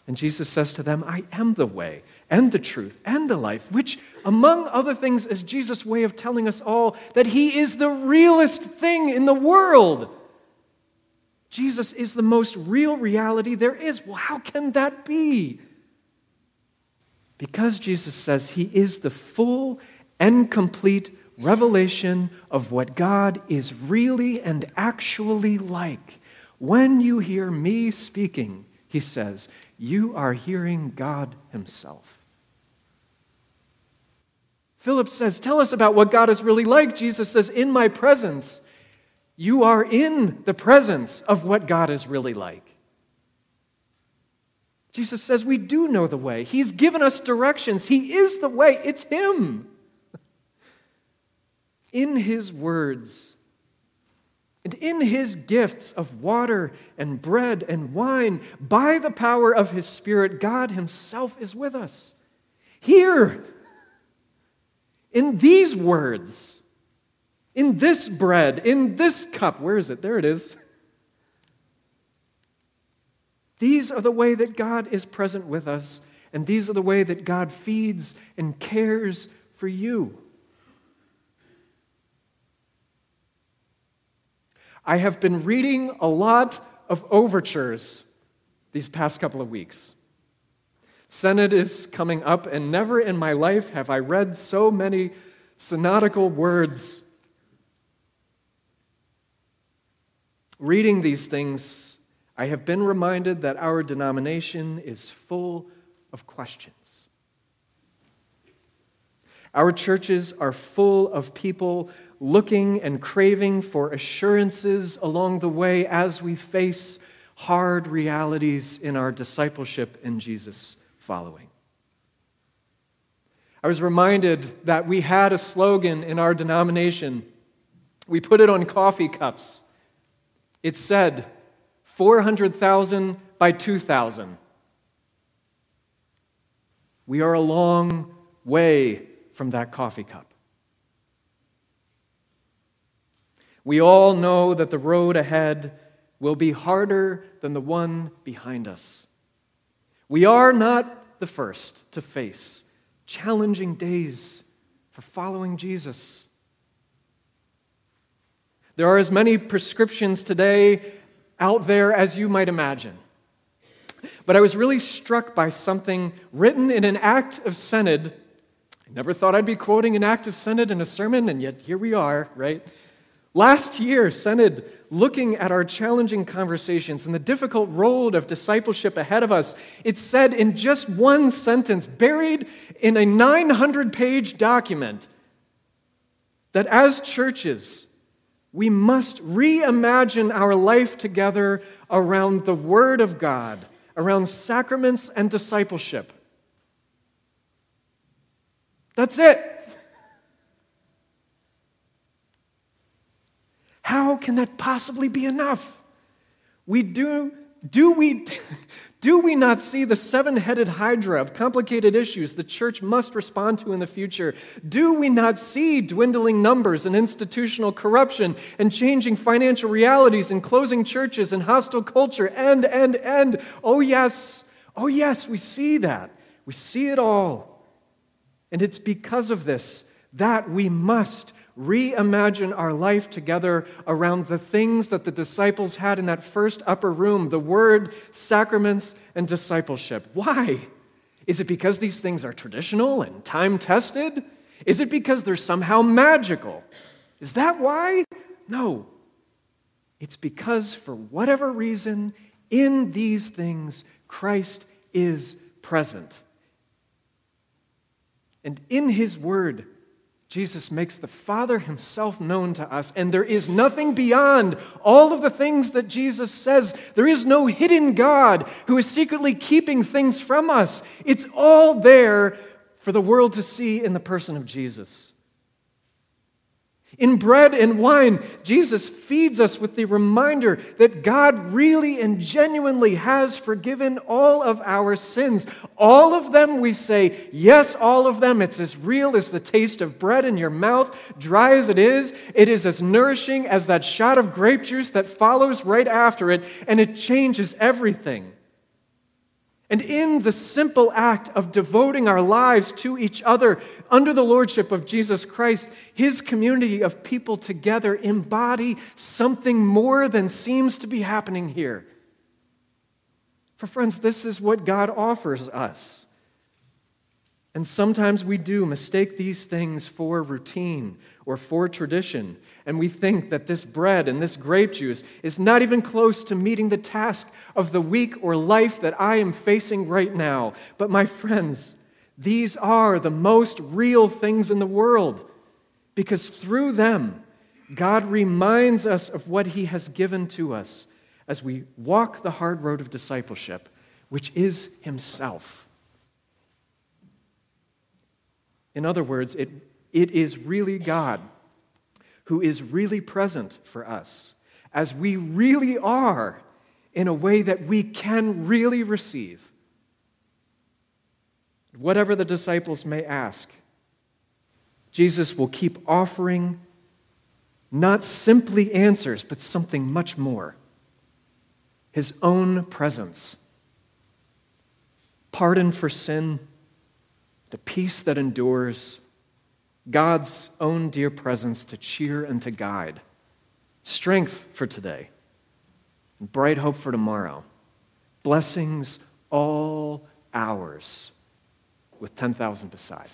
And Jesus says to them, I am the way and the truth and the life, which, among other things, is Jesus' way of telling us all that He is the realest thing in the world. Jesus is the most real reality there is. Well, how can that be? Because Jesus says He is the full and complete revelation of what God is really and actually like. When you hear me speaking, he says, you are hearing God Himself. Philip says, Tell us about what God is really like. Jesus says, In my presence, you are in the presence of what God is really like. Jesus says, We do know the way. He's given us directions. He is the way. It's Him. In His words, and in his gifts of water and bread and wine, by the power of his Spirit, God himself is with us. Here, in these words, in this bread, in this cup, where is it? There it is. These are the way that God is present with us, and these are the way that God feeds and cares for you. I have been reading a lot of overtures these past couple of weeks. Synod is coming up, and never in my life have I read so many synodical words. Reading these things, I have been reminded that our denomination is full of questions. Our churches are full of people looking and craving for assurances along the way as we face hard realities in our discipleship in Jesus following. I was reminded that we had a slogan in our denomination. We put it on coffee cups. It said, 400,000 by 2,000. We are a long way from that coffee cup. We all know that the road ahead will be harder than the one behind us. We are not the first to face challenging days for following Jesus. There are as many prescriptions today out there as you might imagine. But I was really struck by something written in an act of synod. I never thought I'd be quoting an act of synod in a sermon, and yet here we are, right? Last year, Synod, looking at our challenging conversations and the difficult road of discipleship ahead of us, it said in just one sentence, buried in a 900 page document, that as churches, we must reimagine our life together around the Word of God, around sacraments and discipleship. That's it. How can that possibly be enough? We do, do we, [laughs] do we not see the seven headed hydra of complicated issues the church must respond to in the future? Do we not see dwindling numbers and institutional corruption and changing financial realities and closing churches and hostile culture and, and, and? Oh, yes, oh, yes, we see that. We see it all. And it's because of this that we must reimagine our life together around the things that the disciples had in that first upper room the word, sacraments, and discipleship. Why? Is it because these things are traditional and time tested? Is it because they're somehow magical? Is that why? No. It's because, for whatever reason, in these things, Christ is present. And in His Word, Jesus makes the Father himself known to us, and there is nothing beyond all of the things that Jesus says. There is no hidden God who is secretly keeping things from us. It's all there for the world to see in the person of Jesus. In bread and wine, Jesus feeds us with the reminder that God really and genuinely has forgiven all of our sins. All of them, we say, yes, all of them. It's as real as the taste of bread in your mouth, dry as it is. It is as nourishing as that shot of grape juice that follows right after it, and it changes everything. And in the simple act of devoting our lives to each other under the lordship of Jesus Christ, his community of people together embody something more than seems to be happening here. For friends, this is what God offers us. And sometimes we do mistake these things for routine or for tradition. And we think that this bread and this grape juice is not even close to meeting the task of the week or life that I am facing right now. But my friends, these are the most real things in the world because through them, God reminds us of what He has given to us as we walk the hard road of discipleship, which is Himself. In other words, it it is really God who is really present for us as we really are in a way that we can really receive. Whatever the disciples may ask, Jesus will keep offering not simply answers, but something much more his own presence, pardon for sin, the peace that endures God's own dear presence to cheer and to guide, strength for today, bright hope for tomorrow, blessings all ours with 10,000 beside.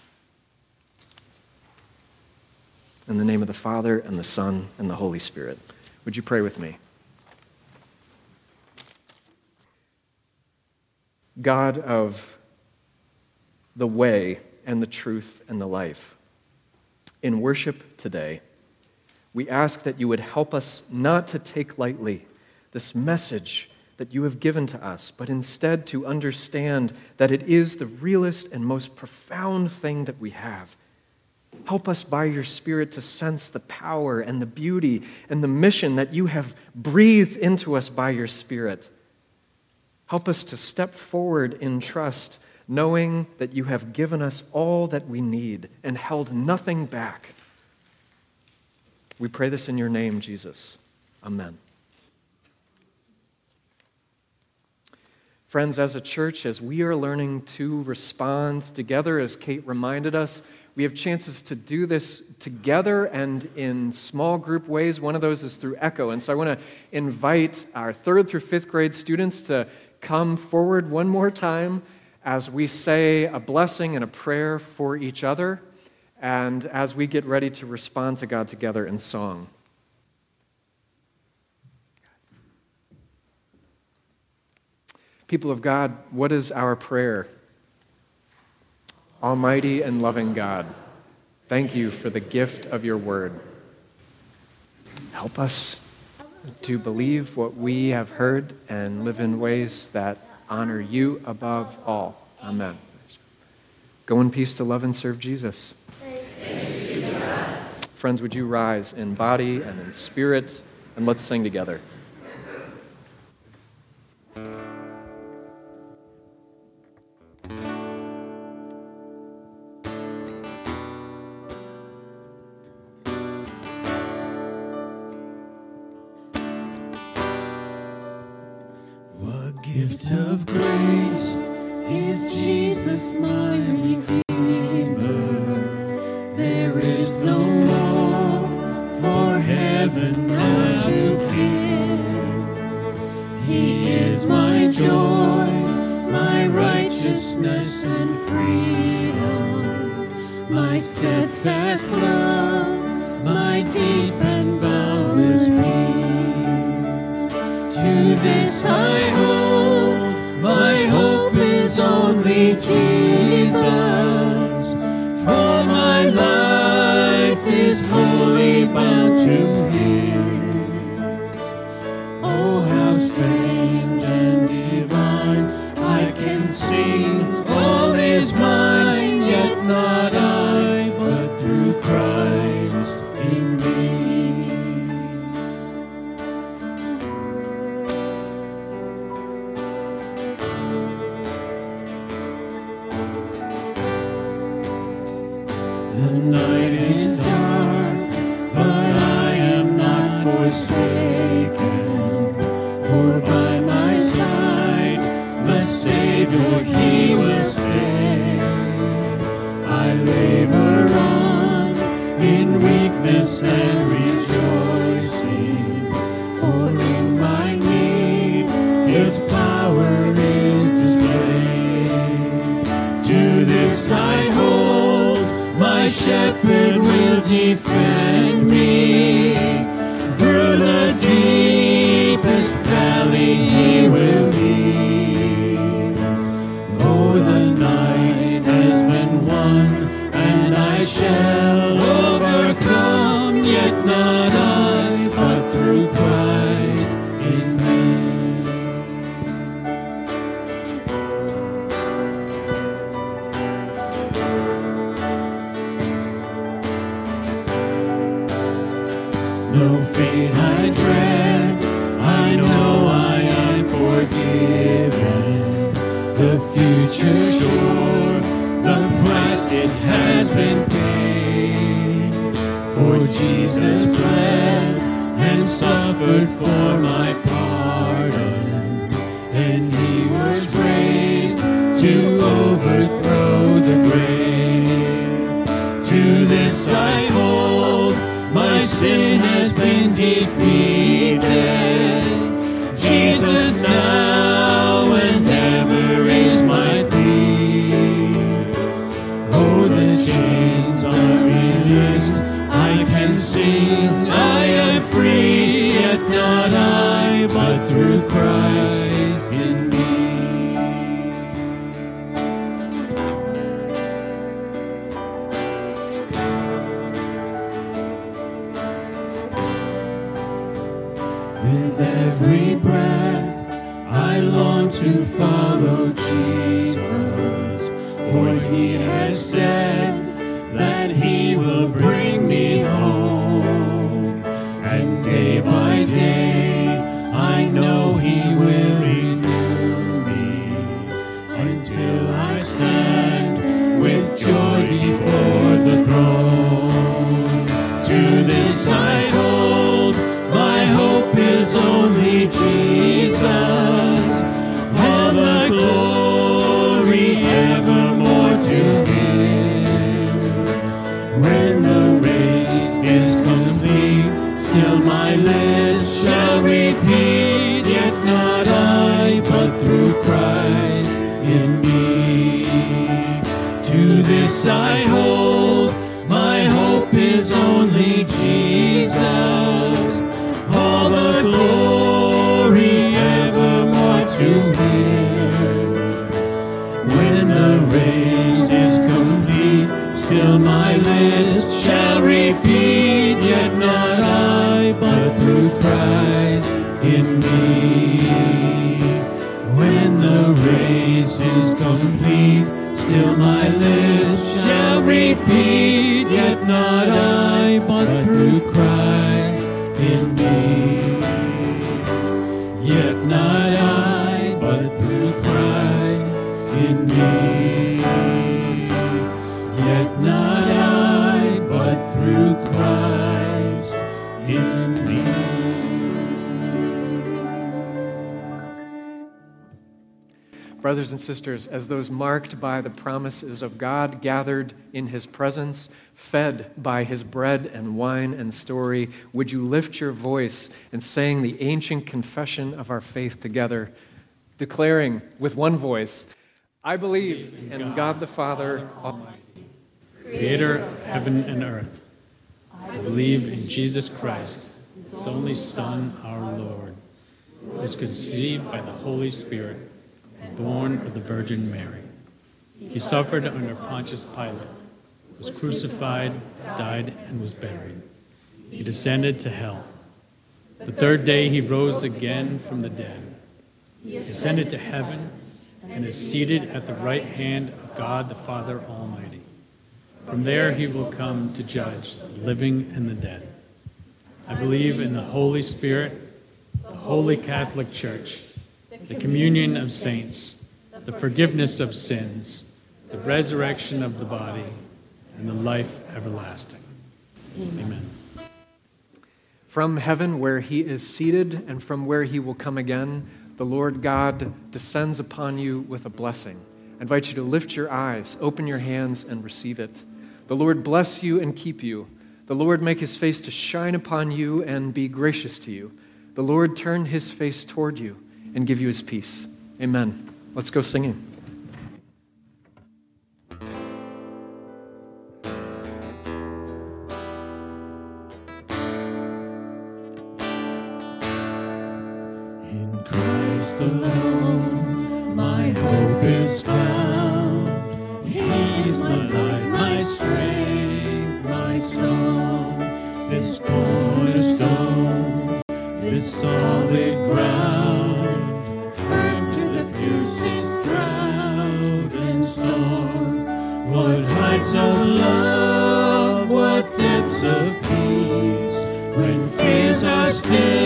In the name of the Father, and the Son, and the Holy Spirit. Would you pray with me? God of the way and the truth and the life in worship today, we ask that you would help us not to take lightly this message that you have given to us, but instead to understand that it is the realest and most profound thing that we have. Help us by your Spirit to sense the power and the beauty and the mission that you have breathed into us by your Spirit. Help us to step forward in trust knowing that you have given us all that we need and held nothing back. We pray this in your name, Jesus. Amen. Friends, as a church, as we are learning to respond together, as Kate reminded us, we have chances to do this together and in small group ways. One of those is through Echo. And so I want to invite our third through fifth grade students to come forward one more time as we say a blessing and a prayer for each other, and as we get ready to respond to God together in song. People of God, what is our prayer? Almighty and loving God, thank you for the gift of your word. Help us to believe what we have heard and live in ways that honor you above all. Amen. Go in peace to love and serve Jesus. Friends, would you rise in body and in spirit? And let's sing together. Is complete, still my lips Brothers and sisters, as those marked by the promises of God, gathered in his presence, fed by his bread and wine and story, would you lift your voice and saying the ancient confession of our faith together, declaring with one voice, I believe in God the Father Almighty, creator of heaven and earth. I believe in Jesus Christ, his only Son, our Lord, who was conceived by the Holy Spirit, born of the Virgin Mary. He suffered under Pontius Pilate, was crucified, died, and was buried. He descended to hell. The third day he rose again from the dead. He ascended to heaven and is seated at the right hand of God the Father Almighty. From there he will come to judge the living and the dead. I believe in the Holy Spirit, the Holy Catholic Church, the communion of saints, the forgiveness of sins, the resurrection of the body, and the life everlasting. Amen. From heaven, where he is seated, and from where he will come again, the Lord God descends upon you with a blessing. I invite you to lift your eyes, open your hands, and receive it. The Lord bless you and keep you. The Lord make his face to shine upon you and be gracious to you. The Lord turn his face toward you and give you his peace. Amen. Let's go singing. In Christ alone, my hope is found. He's my life, my strength, my song. This cornerstone, this solid ground, Heights of love, what depths of peace, when fears are stilled,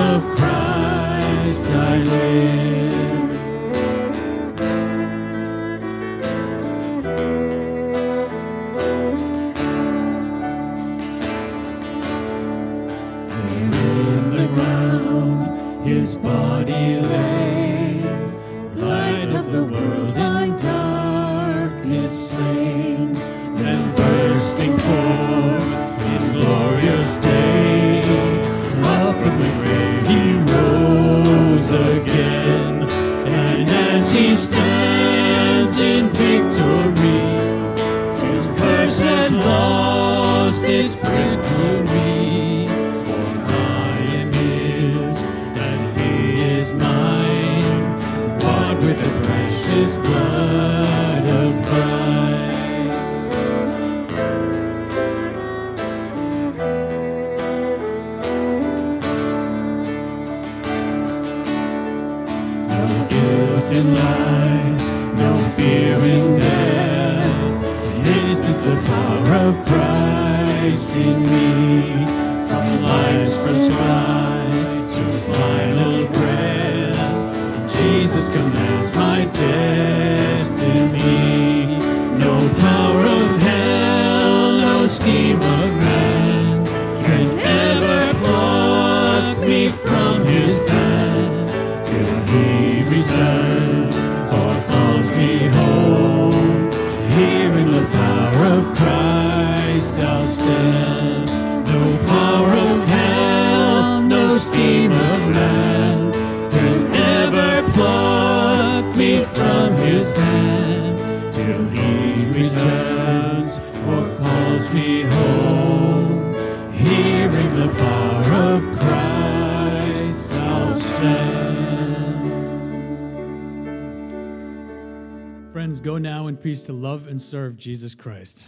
of Christ I In life, no fear in death. This is the power of Christ in me. From life's first cry to final breath, Jesus commands my destiny. Go now in peace to love and serve Jesus Christ.